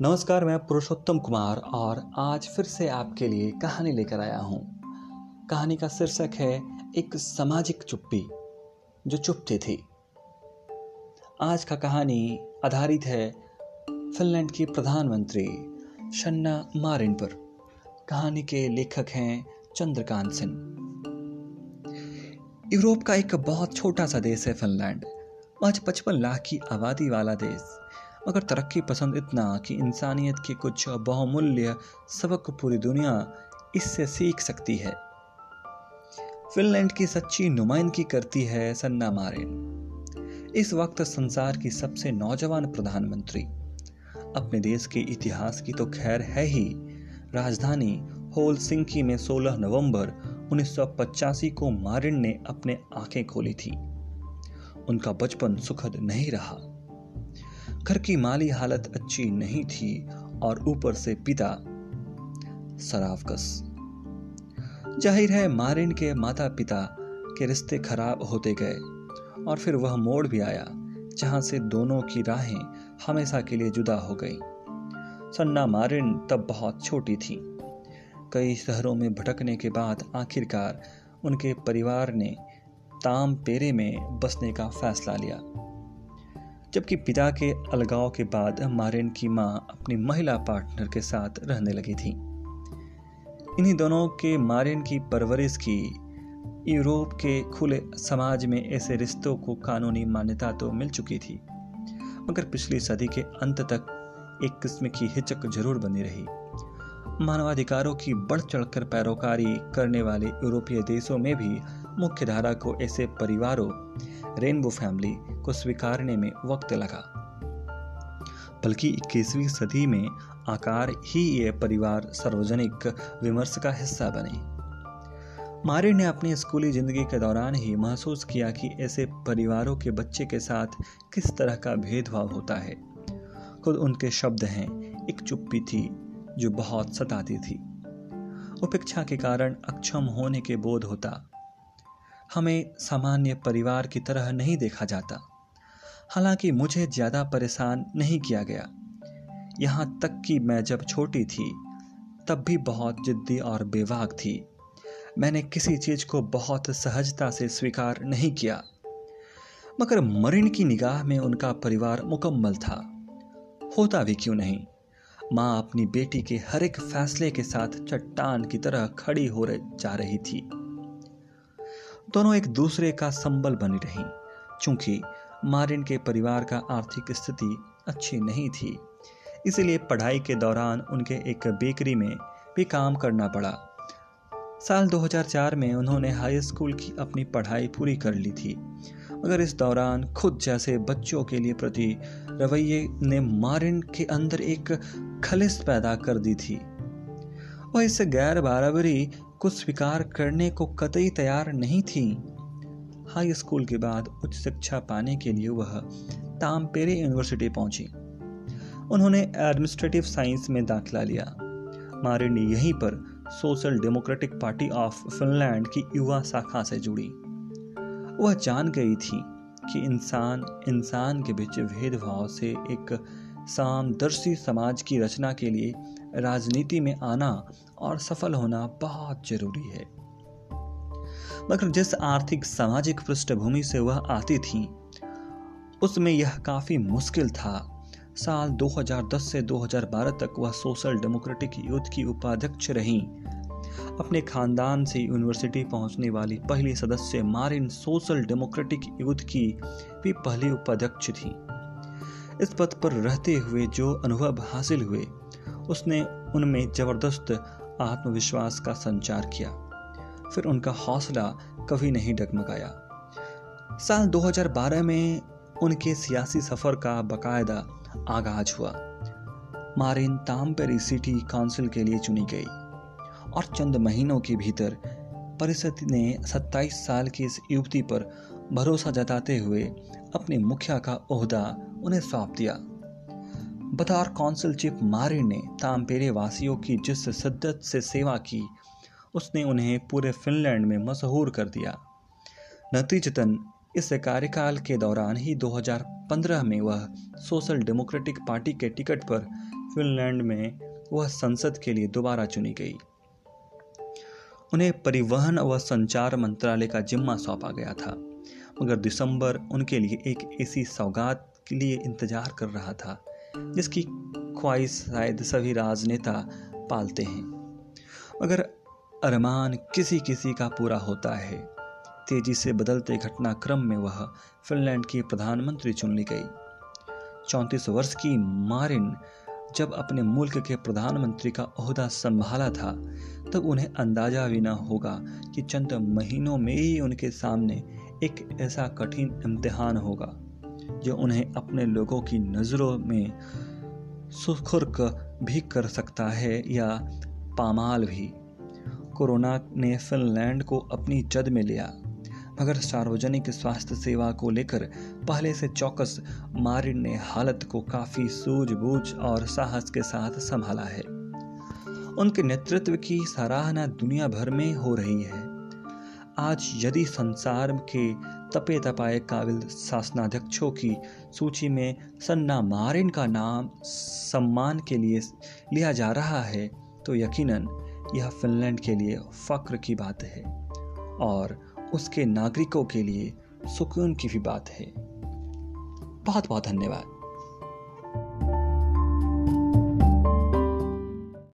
नमस्कार, मैं पुरुषोत्तम कुमार और आज फिर से आपके लिए कहानी लेकर आया हूँ। कहानी का शीर्षक है, एक सामाजिक चुप्पी, जो चुपती थी। आज का कहानी आधारित है फिनलैंड की प्रधानमंत्री शन्ना मारिन पर। कहानी के लेखक हैं चंद्रकांत सिंह। यूरोप का एक बहुत छोटा सा देश है फिनलैंड। आज पचपन लाख की आबादी वाला देश। मगर तरक्की पसंद इतना कि इंसानियत के कुछ बहुमूल्य सबक पूरी दुनिया इससे सीख सकती है। फिनलैंड की सच्ची नुमाइंदगी करती है सन्ना मारिन। इस वक्त संसार की सबसे नौजवान प्रधानमंत्री। अपने देश के इतिहास की तो खैर है ही। राजधानी होल सिंकी में 16 नवंबर 1985 को मारिन ने अपने आँखें खोली थी। उनका बचपन सुखद नहीं रहा। घर की माली हालत अच्छी नहीं थी और ऊपर से पिता सरावकस। ज़ाहिर है, मारिन के माता पिता के रिश्ते खराब होते गए और फिर वह मोड़ भी आया, जहाँ से दोनों की राहें हमेशा के लिए जुदा हो गई। सन्ना मारिन तब बहुत छोटी थी। कई शहरों में भटकने के बाद आखिरकार उनके परिवार ने ताम पेरे में बसने का फैसला लिया। जबकि पिता के अलगाव के बाद मारिन की माँ अपनी महिला पार्टनर के साथ रहने लगी थी। इन्हीं दोनों के मारिन की परवरिश की, यूरोप के खुले समाज में ऐसे रिश्तों को कानूनी मान्यता तो मिल चुकी थी, मगर पिछली सदी के अंत तक एक किस्म की हिचक ज़रूर बनी रही। मानवाधिकारों की बढ़ चढ़कर पैरोकारी करने वाले यूरोपीय देशों में भी मुख्य धारा को ऐसे परिवारों रेनबो फैमिली को स्वीकारने में वक्त लगा। बल्कि इक्कीसवीं सदी में आकार ही ये परिवार सार्वजनिक विमर्श का हिस्सा बने। मारे ने अपनी स्कूली ज़िंदगी के दौरान ही महसूस किया कि ऐसे परिवारों के बच्चे के साथ किस तरह का भेदभाव होता है। खुद उनके शब्द हैं, एक चुप्पी थी, जो बहुत सताती थी। उपेक्षा के कारण अक्षम होने के बोध होता। हमें सामान्य परिवार की तरह नहीं देखा जाता। हालाँकि मुझे ज़्यादा परेशान नहीं किया गया। यहाँ तक कि मैं जब छोटी थी, तब भी बहुत जिद्दी और बेवाक थी। मैंने किसी चीज़ को बहुत सहजता से स्वीकार नहीं किया। मगर मरिन की निगाह में उनका परिवार मुकम्मल था। होता भी क्यों नहीं? माँ अपनी बेटी के हर एक फैसले के साथ चट्टान की तरह खड़ी हो जा रही थी। दोनों एक दूसरे का संबल बनी रहीं। चूँकि मारिन के परिवार का आर्थिक स्थिति अच्छी नहीं थी, इसलिए पढ़ाई के दौरान उनके एक बेकरी में भी काम करना पड़ा। साल 2004 में उन्होंने हाई स्कूल की अपनी पढ़ाई पूरी कर ली थी, मगर इस दौरान खुद जैसे बच्चों के लिए प्रति रवैये ने मारिन के अंदर एक खलिश पैदा कर दी थी। वह इस गैर बराबरी को स्वीकार करने को कतई तैयार नहीं थी। हाई स्कूल के बाद उच्च शिक्षा पाने के लिए वह तामपेरे यूनिवर्सिटी पहुँची। उन्होंने एडमिनिस्ट्रेटिव साइंस में दाखिला लिया। मारे यहीं पर Social Democratic Party of Finland की युवा शाखा से जुड़ी। वह जान गई थी कि इंसान इंसान के बीच भेदभाव से एक सामदर्शी समाज की रचना के लिए राजनीति में आना और सफल होना बहुत ज़रूरी है। मगर जिस आर्थिक सामाजिक पृष्ठभूमि से वह आती थी, उसमें यह काफ़ी मुश्किल था। साल 2010 से 2012 तक वह सोशल डेमोक्रेटिक यूथ की उपाध्यक्ष रहीं। अपने खानदान से यूनिवर्सिटी पहुँचने वाली पहली सदस्य मारिन सोशल डेमोक्रेटिक यूथ की भी पहली उपाध्यक्ष थी। इस पद पर रहते हुए जो अनुभव हासिल हुए, उसने उनमें ज़बरदस्त आत्मविश्वास का संचार किया। फिर उनका हौसला कभी नहीं डगमगाया। साल 2012 में उनके सियासी सफ़र का बकायदा आगाज़ हुआ। मारिन तामपेरी सिटी काउंसिल के लिए चुनी गई और चंद महीनों के भीतर परिषद ने 27 साल की इस युवती पर भरोसा जताते हुए अपने मुखिया का ओहदा उन्हें सौंप दिया। बतौर कौंसिल चीफ मारे ने तामपेरे वासियों की जिस शिद्दत से सेवा की, उसने उन्हें पूरे फिनलैंड में मशहूर कर दिया। नतीजतन, इस कार्यकाल के दौरान ही 2015 में वह सोशल डेमोक्रेटिक पार्टी के टिकट पर फिनलैंड में वह संसद के लिए दोबारा चुनी गई। उन्हें परिवहन व संचार मंत्रालय का जिम्मा सौंपा गया था। मगर दिसंबर उनके लिए एक ऐसी सौगात के लिए इंतज़ार कर रहा था, जिसकी ख्वाहिश शायद सभी राजनेता पालते हैं। मगर अरमान किसी किसी का पूरा होता है। तेज़ी से बदलते घटनाक्रम में वह फिनलैंड की प्रधानमंत्री चुन ली गई। चौंतीस वर्ष की मारिन जब अपने मुल्क के प्रधानमंत्री का अहदा संभाला था, तब उन्हें अंदाज़ा भी न होगा कि चंद महीनों में ही उनके सामने एक ऐसा कठिन इम्तिहान होगा, जो उन्हें अपने लोगों की नज़रों में सुखुर्क भी कर सकता है या पामाल भी। कोरोना ने फिनलैंड को अपनी जद में लिया, मगर सार्वजनिक स्वास्थ्य सेवा को लेकर पहले से चौकस मारिन ने हालत को काफ़ी सूझबूझ और साहस के साथ संभाला है। उनके नेतृत्व की सराहना दुनिया भर में हो रही है। आज यदि संसार के तपे तपाए काबिल शासनाध्यक्षों की सूची में सन्ना मारिन का नाम सम्मान के लिए लिया जा रहा है तो यकीनन यह फिनलैंड के लिए फक्र की बात है और उसके नागरिकों के लिए सुकून की भी बात है। बहुत बहुत धन्यवाद।